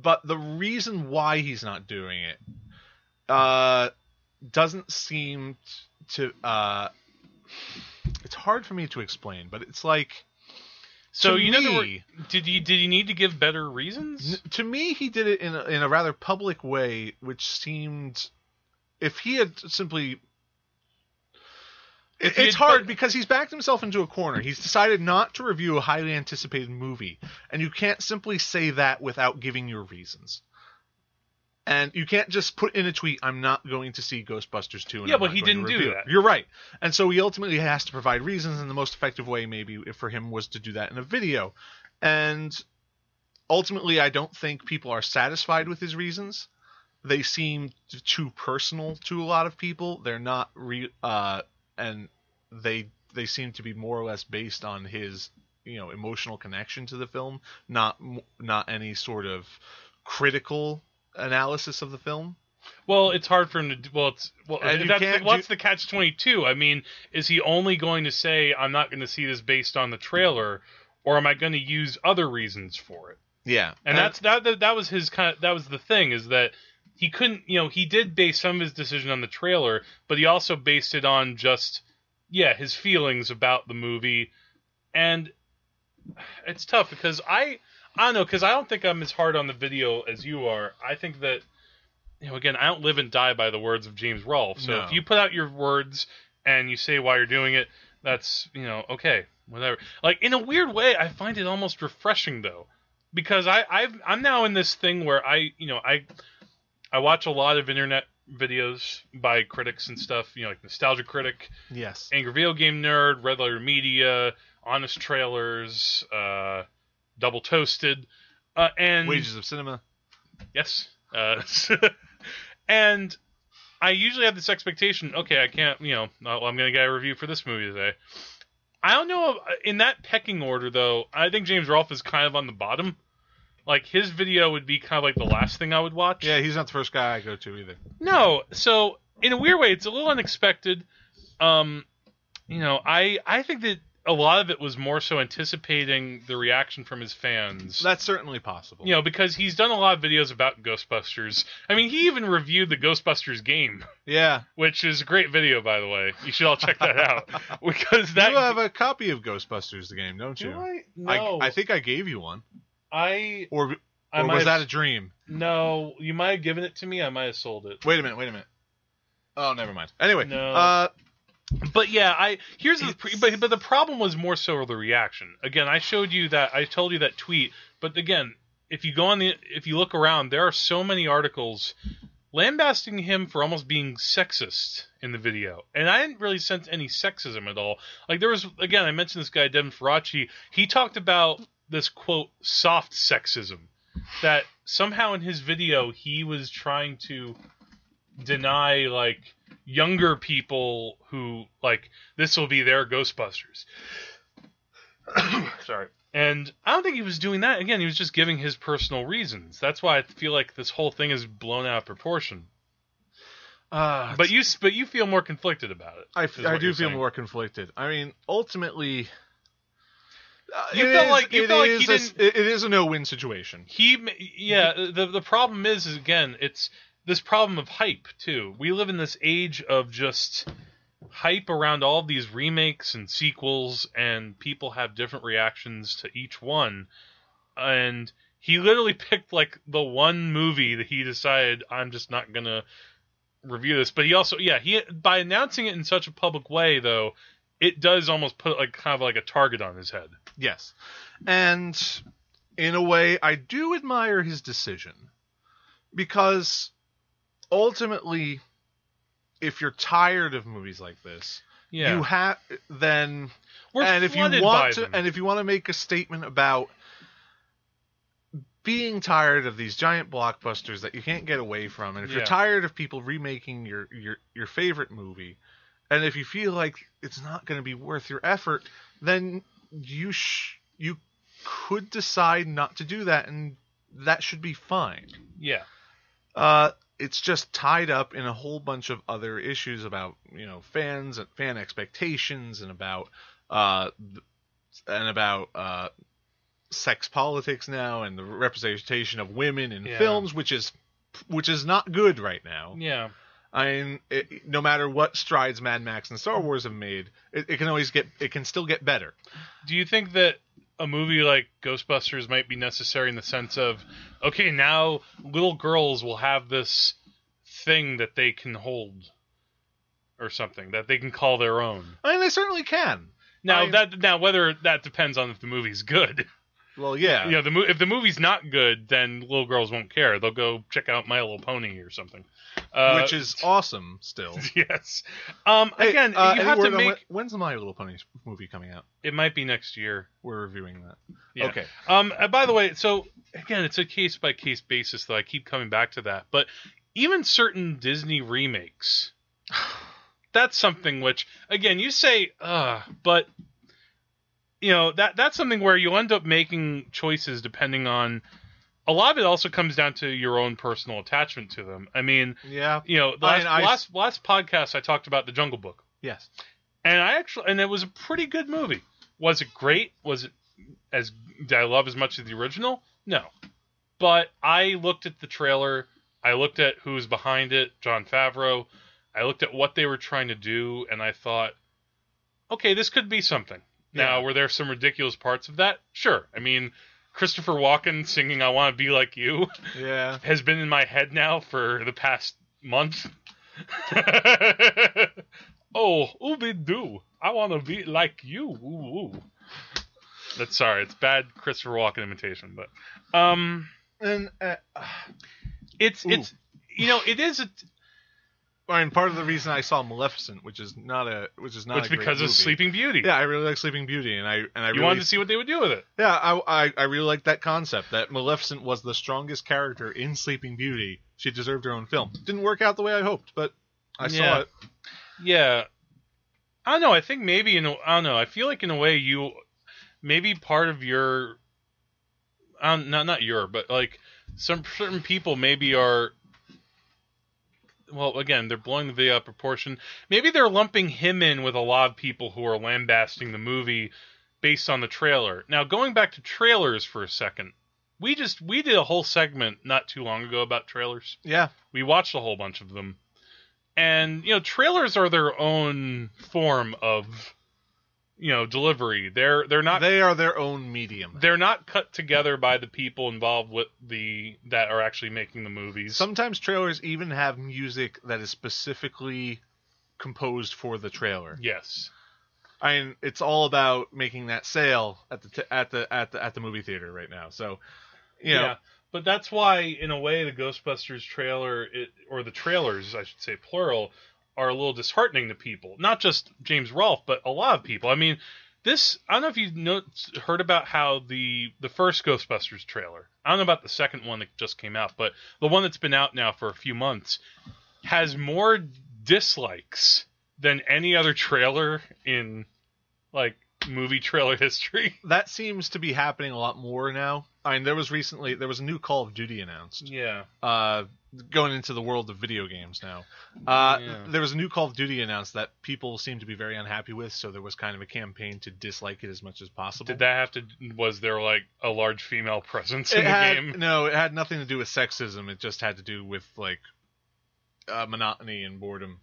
but the reason why he's not doing it uh, doesn't seem t- to. Uh, it's hard for me to explain, but it's like. So you know, did he did he need to give better reasons? N- to me, he did it in a, in a rather public way, which seemed, if he had simply, It- it's hard because he's backed himself into a corner. He's decided not to review a highly anticipated movie, and you can't simply say that without giving your reasons. And you can't just put in a tweet, "I'm not going to see Ghostbusters 2." and Yeah, I'm but he didn't do review it." that. You're right, and so he ultimately has to provide reasons, and the most effective way, maybe, for him was to do that in a video. And ultimately, I don't think people are satisfied with his reasons. They seem too personal to a lot of people. They're not re uh, and they they seem to be more or less based on his you know emotional connection to the film, not not any sort of critical analysis of the film. Well, it's hard for him to. do- Well, it's well. And That's the, what's do- the catch twenty two? I mean, is he only going to say I'm not going to see this based on the trailer, or am I going to use other reasons for it? Yeah, And that's that, that. That was his kind. Of, that was the thing is that he couldn't. You know, he did base some of his decision on the trailer, but he also based it on just yeah his feelings about the movie, and it's tough because I I don't know because I don't think I'm as hard on the video as you are. I think that you know again I don't live and die by the words of James Rolfe. So No. if you put out your words and you say why you're doing it, that's you know okay whatever. Like in a weird way, I find it almost refreshing though because I I've, I'm now in this thing where I you know I I watch a lot of internet videos by critics and stuff. You know like Nostalgia Critic, yes, Angry Video Game Nerd, Red Letter Media, Honest Trailers, uh, Double Toasted, uh, and wages of cinema. yes, uh, and I usually have this expectation. Okay, I can't, you know, uh, I'm going to get a review for this movie today. I don't know in that pecking order though. I think James Rolfe is kind of on the bottom. Like his video would be kind of like the last thing I would watch. Yeah, he's not the first guy I go to either. No, so in a weird way, it's a little unexpected. Um, you know, I I think that a lot of it was more so anticipating the reaction from his fans. That's certainly possible. you know, because he's done a lot of videos about Ghostbusters. I mean, he even reviewed the Ghostbusters game, yeah, which is a great video, by the way. You should all check that out because that. you have a copy of Ghostbusters the game, don't you? I? I, No, I think I gave you one, I. or I or might was that a dream? No, you might have given it to me. I might have sold it. Wait a minute, wait a minute. Oh, never mind. Anyway, No. uh, But yeah, I here's the but but the problem was more so the reaction. Again, I showed you that I told you that tweet, but again, if you go on the if you look around, there are so many articles lambasting him for almost being sexist in the video. And I didn't really sense any sexism at all. Like there was again, I mentioned this guy Devin Faraci, he talked about this quote soft sexism that somehow in his video he was trying to deny like younger people who like this will be their Ghostbusters. Sorry. And I don't think he was doing that. Again, he was just giving his personal reasons. That's why I feel like this whole thing is blown out of proportion. uh, But you, but you feel more conflicted about it. I, I do feel saying. more conflicted. I mean, ultimately, Uh, you it felt is- like- you felt like he didn't. it is a no-win situation. He, yeah. The the problem is, is again, it's this problem of hype too. We live in this age of just hype around all these remakes and sequels, and people have different reactions to each one. And he literally picked like the one movie that he decided I'm just not gonna review this. But he also, yeah, he by announcing it in such a public way though, it does almost put like kind of like a target on his head. Yes, and in a way, I do admire his decision because ultimately, if you're tired of movies like this, Yeah, you have then we're and if you want to them. and if you want to make a statement about being tired of these giant blockbusters that you can't get away from and if you're tired of people remaking your your your favorite movie and if you feel like it's not going to be worth your effort then you sh- you could decide not to do that and that should be fine yeah. uh, it's just tied up in a whole bunch of other issues about you know fans and fan expectations and about uh, and about uh, sex politics now and the representation of women in Yeah. films, which is which is not good right now. Yeah. I mean, it, no matter what strides Mad Max and Star Wars have made, it, it can always get it can still get better. Do you think that a movie like Ghostbusters might be necessary in the sense of, okay, now little girls will have this thing that they can hold, or something that they can call their own. I mean, they certainly can. Now I- that now whether that depends on if the movie's good. Well, yeah, You know, the mo- if the movie's not good, then little girls won't care. They'll go check out My Little Pony or something. Uh, which is awesome still. yes. Um, Hey, again, uh, you any have to word on make. when- when's the My Little Pony movie coming out? It might be next year. We're reviewing that. Yeah. Okay. Um. uh, by the way, so again, it's a case by case basis, though. I keep coming back to that. But even certain Disney remakes, that's something which, again, you say, uh, but you know that that's something where you end up making choices depending on. A lot of it also comes down to your own personal attachment to them. I mean, Yeah. you know, I last, mean, I- last last podcast I talked about the Jungle Book. Yes. and I actually and it was a pretty good movie. Was it great? Was it as did I love as much as the original? No, but I looked at the trailer. I looked at who's behind it, Jon Favreau. I looked at what they were trying to do, and I thought, okay, this could be something. Now, were there some ridiculous parts of that? Sure. I mean, Christopher Walken singing "I Want to Be Like You" Yeah. has been in my head now for the past month. oh, ooby doo. I want to be like you. Ooh, ooh. That's sorry, it's bad Christopher Walken imitation, but um, And uh, it's Ooh. it's you know it is a, I mean, part of the reason I saw Maleficent, which is not a, which is not it's because of movie. Sleeping Beauty. Yeah, I really like Sleeping Beauty, and I and I you really wanted to see what they would do with it. Yeah, I, I I really like that concept that Maleficent was the strongest character in Sleeping Beauty. She deserved her own film. Didn't work out the way I hoped, but I Yeah. saw it. Yeah, I don't know. I think maybe in a, I don't know. I feel like in a way you maybe part of your um, not not your but like some certain people maybe are well again they're blowing the video out of proportion. Maybe they're lumping him in with a lot of people who are lambasting the movie based on the trailer. Now going back to trailers for a second we just we did a whole segment not too long ago about trailers. Yeah, we watched a whole bunch of them. And you know trailers are their own form of you know delivery they're they're not they are their own medium. they're not cut together by the people involved with the that are actually making the movies Sometimes trailers even have music that is specifically composed for the trailer. yes I mean, it's all about making that sale at the t- at the at the at the movie theater right now. So, you know, yeah but that's why in a way the ghostbusters trailer it, or the trailers i should say plural are a little disheartening to people. Not just james rolfe but a lot of people. I mean this i don't know if you know heard about how the the first ghostbusters trailer i don't know about the second one that just came out but the one that's been out now for a few months has more dislikes than any other trailer in like movie trailer history that seems to be happening a lot more now. I mean, there was recently there was a new Call of Duty announced. yeah uh, going into the world of video games now. Uh, Yeah. There was a new Call of Duty announced that people seem to be very unhappy with, so there was kind of a campaign to dislike it as much as possible. did that have to was there like a large female presence in It the had, game No, it had nothing to do with sexism. It just had to do with like uh, monotony and boredom.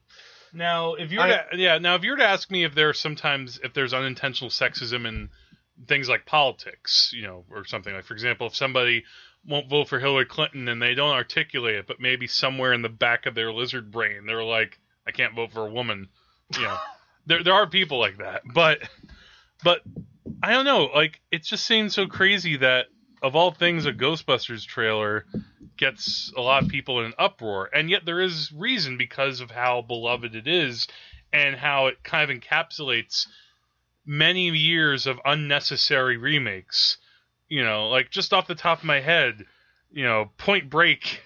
Now, if you were I- to, yeah, now if you were to ask me if there's sometimes if there's unintentional sexism in things like politics, you know, or something like, for example, if somebody won't vote for Hillary Clinton and they don't articulate it, but maybe somewhere in the back of their lizard brain they're like, I can't vote for a woman, you know, there there are people like that, but but I don't know, like it just seems so crazy that of all things, a Ghostbusters trailer gets a lot of people in an uproar, and yet there is reason because of how beloved it is and how it kind of encapsulates many years of unnecessary remakes. You know, like just off the top of my head, you know, Point Break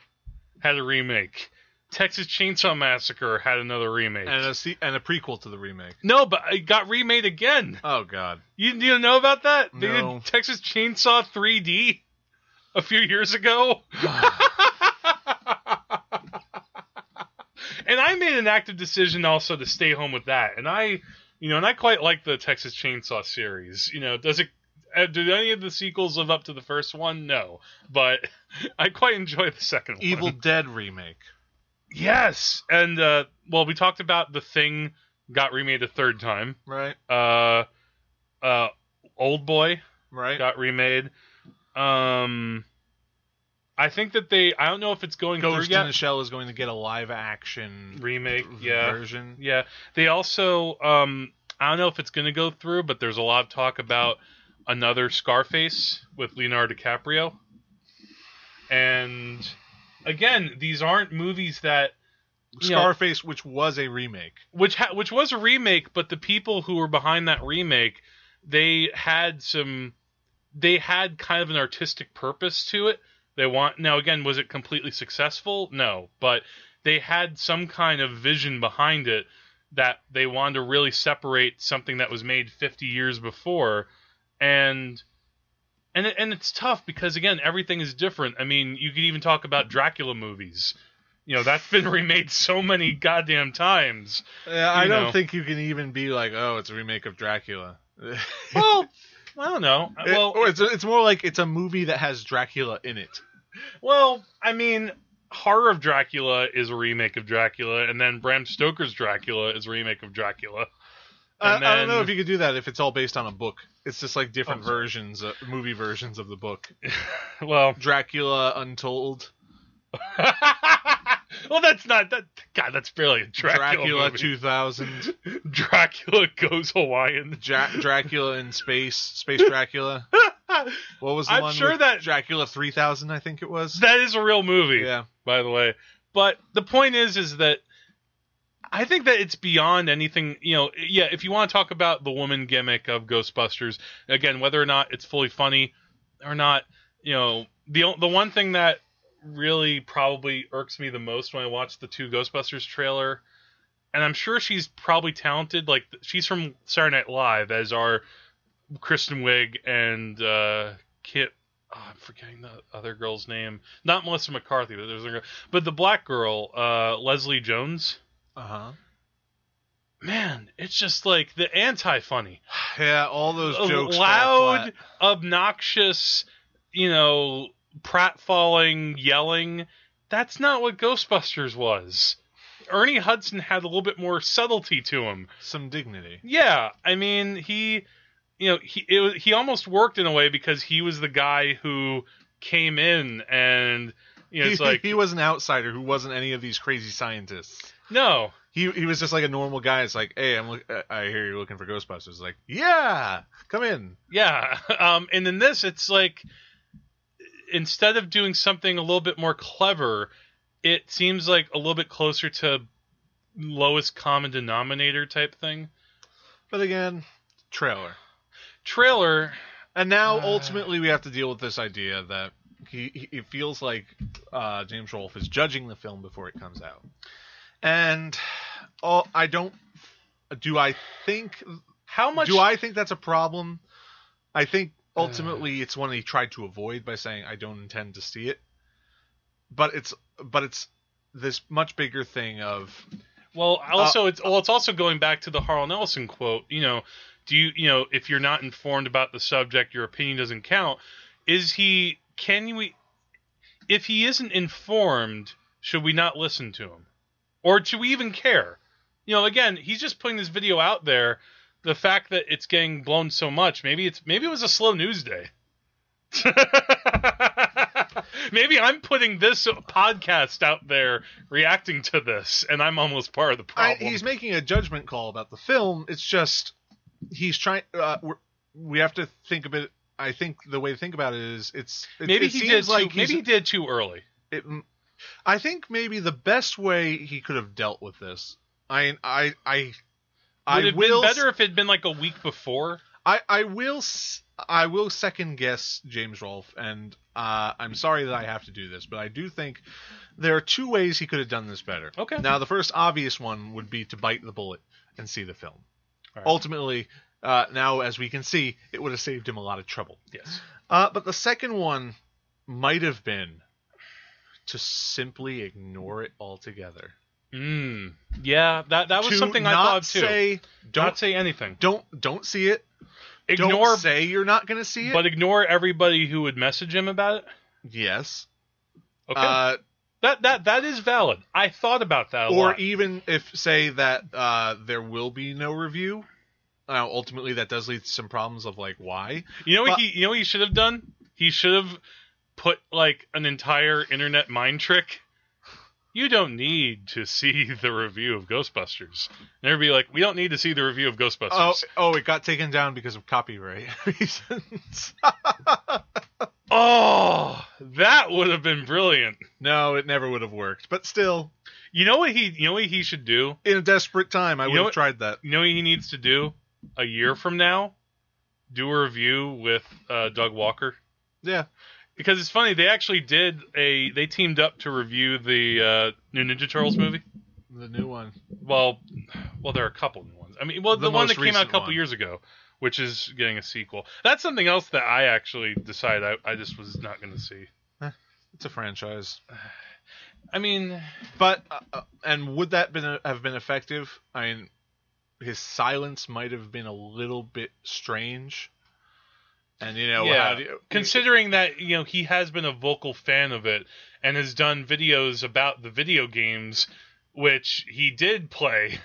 had a remake. Texas Chainsaw Massacre had another remake. And a se- and a prequel to the remake. no, but it got remade again. Oh God. You, you know about that? They No. did Texas Chainsaw 3D a few years ago. and I made an active decision also to stay home with that. And I, you know, and I quite like the Texas Chainsaw series. You know, does it Uh, did any of the sequels live up to the first one? No, but I quite enjoy the second one. Evil Dead remake. Yes, and uh, well, we talked about the thing got remade a third time. Right. Uh, uh, Old Boy Right. got remade. Um, I think that they. I don't know if it's going Ghost through in the Shell is going to get a live action remake. Yeah, version. yeah. They also. Um, I don't know if it's going to go through, but there's a lot of talk about another Scarface with Leonardo DiCaprio. And again, these aren't movies that you know- Scarface, which was a remake. which ha- which was a remake, but the people who were behind that remake, they had some, they had kind of an artistic purpose to it. They want now again, was it completely successful? No, but they had some kind of vision behind it that they wanted to really separate something that was made 50 years before, and. And, it, and it's tough because again everything is different. I mean, you could even talk about Dracula movies. You know, that's been remade so many goddamn times. Yeah, I don't know. think you can even be like, oh, it's a remake of Dracula. Well, I don't know. It- Well, or it's it's more like it's a movie that has Dracula in it. well, I mean, Horror of Dracula is a remake of Dracula, and then Bram Stoker's Dracula is a remake of Dracula. I, And I don't know if you could do that if it's all based on a book. It's just like different Oh, versions, uh, movie versions of the book. Well, Dracula Untold, well, that's not that. God, that's barely a Dracula, Dracula, 2000, Dracula goes Hawaiian. ja- Dracula in space, Space Dracula. What was the I'm one? sure that- Dracula 3000, I think it was. that is a real movie. yeah, by the way. But the point is, is that I think that it's beyond anything. You know, yeah. If you want to talk about the woman gimmick of Ghostbusters, again, whether or not it's fully funny or not, you know, the the one thing that really probably irks me the most when I watch the two Ghostbusters trailer, and I'm sure she's probably talented. Like she's from Saturday Night Live, as are Kristen Wiig and uh, Kit. Oh, I'm forgetting the other girl's name. Not Melissa McCarthy, but there's a girl. But the black girl, uh, Leslie Jones. Uh huh. Man, it's just like the anti-funny, Yeah, all those jokes. loud, obnoxious, you know, pratfalling, yelling. That's not what Ghostbusters was. Ernie Hudson had a little bit more subtlety to him. some dignity. Yeah, I mean, he, you know, he it, he almost worked in a way because he was the guy who came in and you know, he, it's like he was an outsider who wasn't any of these crazy scientists. No, He he was just like a normal guy. It's like, hey, I'm look, uh, I hear you're looking for Ghostbusters. Like, yeah, come in. yeah. Um, and in this, it's like instead of doing something a little bit more clever, it seems like a little bit closer to lowest common denominator type thing. But again, trailer. Trailer, And now Uh. ultimately we have to deal with this idea that he, he it feels like uh, James Rolfe is judging the film before it comes out. And oh, I don't. Do I think? how much? Do I think that's a problem? I think uh. ultimately it's one he tried to avoid by saying I don't intend to see it. But it's but it's this much bigger thing of Well, uh, also it's well, it's also going back to the Harlan Ellison quote. You know, do you you know if you're not informed about the subject, your opinion doesn't count. Is he? Can we? If he isn't informed, should we not listen to him, or should we even care? You know, again, he's just putting this video out there. The fact that it's getting blown so much, maybe it's maybe it was a slow news day. maybe I'm putting this podcast out there reacting to this, and I'm almost part of the I, problem. he's making a judgment call about the film. It's just he's trying. Uh, we're, have to think a bit. I think the way to think about it is it's it, maybe it he seems did too, maybe he did too early. it, I think maybe the best way he could have dealt with this. I I I I Would it have will been better if it had been like a week before? I I will I will second guess James Rolfe, and uh, I'm sorry that I have to do this, but I do think there are two ways he could have done this better. Okay. Now, the first obvious one would be to bite the bullet and see the film. Right. Ultimately, uh, now as we can see, it would have saved him a lot of trouble. Yes. Uh, but the second one might have been to simply ignore it altogether. Mm. Yeah, that that was to something I thought too. Say, don't Not say anything. don't don't see it ignore, Don't say you're not going to see it. but ignore everybody who would message him about it. yes. Okay, Uh, that that that is valid. I thought about that a or lot. even if say that uh, there will be no review. Uh, ultimately, that does lead to some problems of like why. You know what But- he you know what he should have done? He should have put like an entire internet mind trick. You don't need to see the review of Ghostbusters. And they'd be like, we don't need to see the review of Ghostbusters. Oh, oh, it got taken down because of copyright reasons. Oh, that would have been brilliant. no, it never would have worked. But still, You know what he you know what he should do? in a desperate time, I You would have what- tried that. You know what he needs to do? A year from now, do a review with uh, Doug Walker. Yeah. Because it's funny, they actually did a they teamed up to review the uh, new Ninja Turtles movie. The new one. Well, well, there are a couple new ones. I mean, well, the, The one that came out a couple one. years ago, which is getting a sequel. That's something else that I actually decided I, I just was not going to see. It's a franchise. I mean, But uh, uh, and would that been have been effective? I mean, his silence might have been a little bit strange. And you know, Yeah. you- considering that you know he has been a vocal fan of it and has done videos about the video games, which he did play.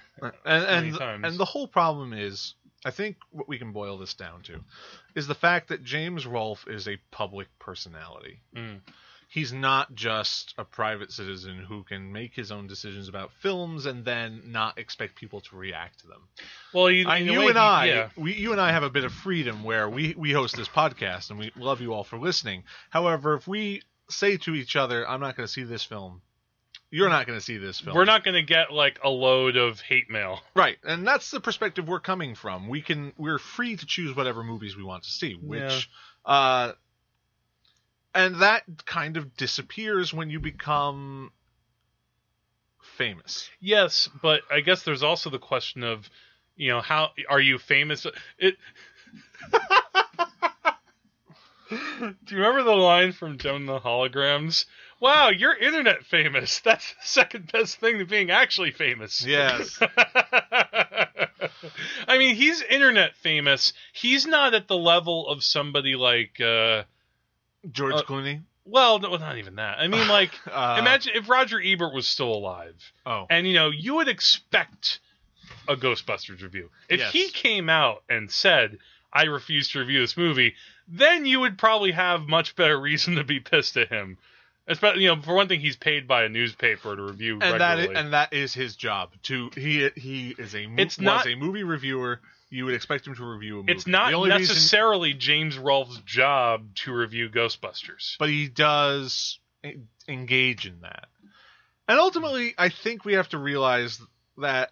and and, and the whole problem is, I think what we can boil this down to, is the fact that James Rolfe is a public personality. Mm. He's not just a private citizen who can make his own decisions about films and then not expect people to react to them. Well, you, I, you way, and I, yeah. we, you and I have a bit of freedom where we, we host this podcast and we love you all for listening. However, if we say to each other, "I'm not going to see this film," you're not going to see this film. we're not going to get like a load of hate mail. right, and that's the perspective we're coming from. We can we're free to choose whatever movies we want to see, which, uh, and that kind of disappears when you become famous. Yes, but I guess there's also the question of, you know, how are you famous? It. Do you remember the line from Jem and the Holograms? Wow, you're internet famous. That's the second best thing to being actually famous. Yes. I mean, he's internet famous. He's not at the level of somebody like, uh, George Uh, Clooney. well, no, not even that. I mean, like, Uh, imagine if Roger Ebert was still alive. Oh, And you know, you would expect a Ghostbusters review. If Yes. he came out and said, "I refuse to review this movie," then you would probably have much better reason to be pissed at him. Especially, you know, for one thing, he's paid by a newspaper to review and that regularly. is, and that is his job. To he he is a mo- It's was not- a movie reviewer. You would expect him to review a movie. it's not the only reason, necessarily James Rolfe's job to review Ghostbusters. but he does engage in that. And ultimately, I think we have to realize that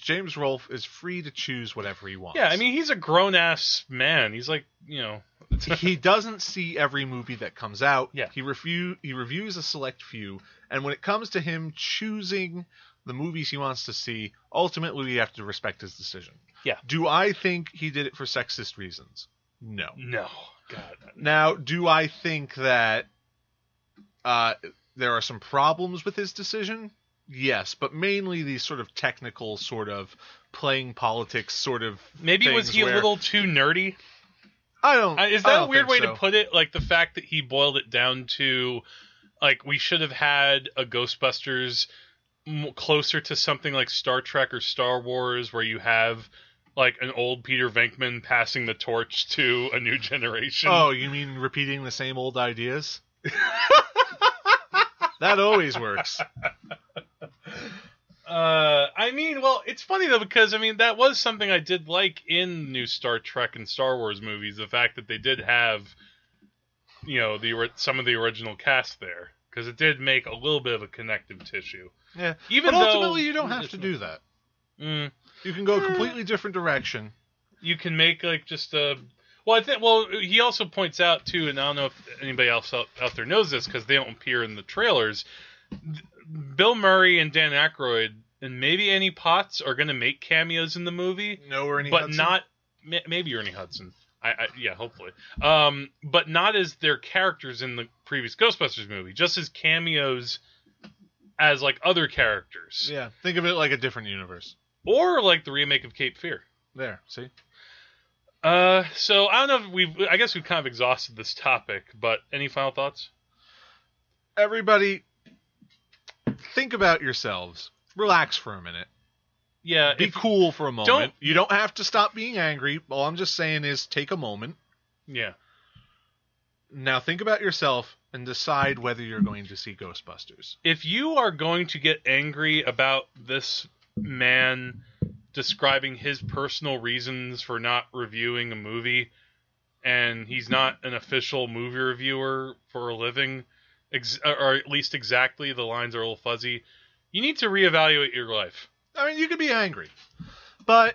James Rolfe is free to choose whatever he wants. Yeah, I mean, he's a grown ass man. He's like, you know, he doesn't see every movie that comes out. Yeah. He review he reviews a select few, and when it comes to him choosing the movies he wants to see, ultimately we have to respect his decision. Yeah. Do I think he did it for sexist reasons? No. no, God, Now, do I think that uh, there are some problems with his decision? Yes, but mainly these sort of technical, sort of playing politics, sort of. maybe was he a little too nerdy? I don't. Is that a don't weird way so. to put it? Like the fact that he boiled it down to, like, we should have had a Ghostbusters m- closer to something like Star Trek or Star Wars, where you have like an old Peter Venkman passing the torch to a new generation. Oh, you mean repeating the same old ideas? that always works. Uh, I mean, well, it's funny though because I mean that was something I did like in new Star Trek and Star Wars movies. The fact that they did have, you know, the some of the original cast there because it did make a little bit of a connective tissue. Yeah, Even but though ultimately you don't have to do that. Mm, You can go a completely different direction. you can make like just a. Well, I think. Well, he also points out too, and I don't know if anybody else out, out there knows this because they don't appear in the trailers. Bill Murray and Dan Aykroyd and maybe Annie Potts are going to make cameos in the movie. No Ernie but Hudson? But not ma- maybe Ernie Hudson. I, I yeah, hopefully. Um, but not as their characters in the previous Ghostbusters movie, just as cameos as like other characters, Yeah, think of it like a different universe. or like the remake of Cape Fear. There, see. Uh, so I don't know if we've. I guess we've kind of exhausted this topic, but any final thoughts? Everybody, think about yourselves. Relax for a minute. Yeah, Be if, cool for a moment. don't- You don't have to stop being angry. All I'm just saying is take a moment. yeah. Now think about yourself and decide whether you're going to see Ghostbusters. if you are going to get angry about this man describing his personal reasons for not reviewing a movie and he's not an official movie reviewer for a living ex- or at least exactly the lines are a little fuzzy. You need to reevaluate your life. I mean, you could be angry, but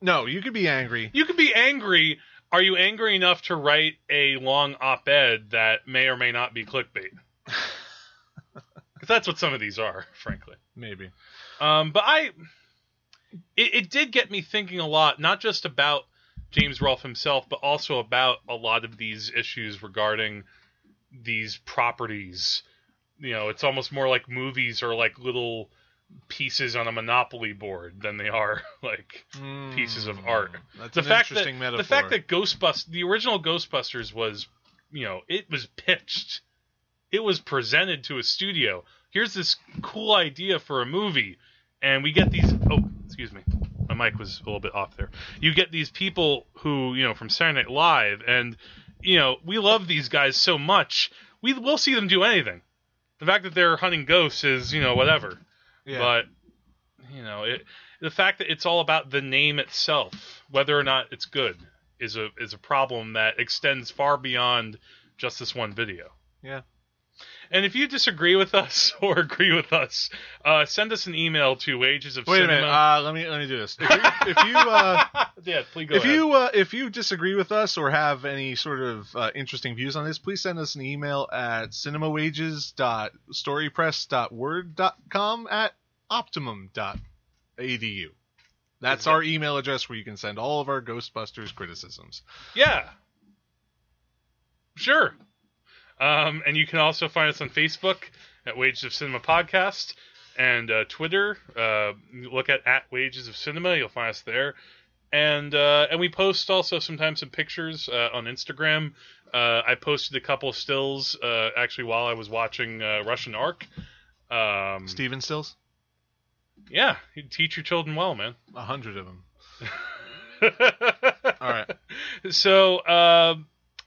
no, you could be angry. you could be angry. Are you angry enough to write a long op-ed that may or may not be clickbait? Because that's what some of these are frankly. Maybe. Um, but I, it, it did get me thinking a lot, not just about James Rolfe himself, but also about a lot of these issues regarding these properties. You know, it's almost more like movies are like little pieces on a monopoly board than they are like hmm. Pieces of art. That's the an fact that interesting metaphor. the fact that Ghostbusters, the original Ghostbusters was, you know, it was pitched, it was presented to a studio. Here's this cool idea for a movie, and we get these. Oh, excuse me, my mic was a little bit off there. You get these people who, you know, from Saturday Night Live, and you know, we love these guys so much. We will see them do anything. The fact that they're hunting ghosts is, you know, whatever. yeah. But you know, it, the fact that it's all about the name itself, whether or not it's good, is a is a problem that extends far beyond just this one video. Yeah. And if you disagree with us or agree with us, uh, send us an email to wages of Wait a minute. Uh, let me let me do this. If you, if you uh, yeah, please go if ahead. you uh, if you disagree with us or have any sort of uh, interesting views on this, please send us an email at cinemawages.storypress.word.com at optimum.edu. That's our email address where you can send all of our Ghostbusters criticisms. Yeah. Sure. Um, and you can also find us on Facebook at Wages of Cinema Podcast and uh, Twitter. Uh, look at at Wages of Cinema. You'll find us there. And uh, and we post also sometimes some pictures uh, on Instagram. Uh, I posted a couple of stills uh, actually while I was watching uh, Russian Ark. Um, Stephen Stills, yeah, you teach your children well, man. a hundred of them. All right. So,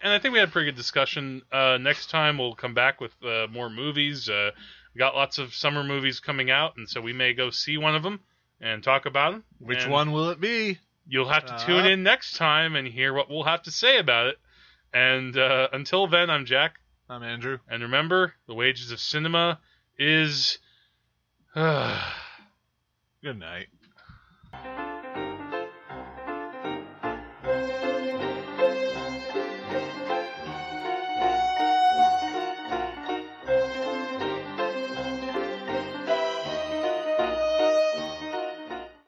and I think we had a pretty good discussion. Uh, next time we'll come back with uh, more movies. Uh, we got lots of summer movies coming out, and so we may go see one of them and talk about them. Which And one will it be? You'll have to Uh, tune in next time and hear what we'll have to say about it. And uh, until then, I'm Jack. I'm Andrew. And remember, the wages of cinema is. Good night.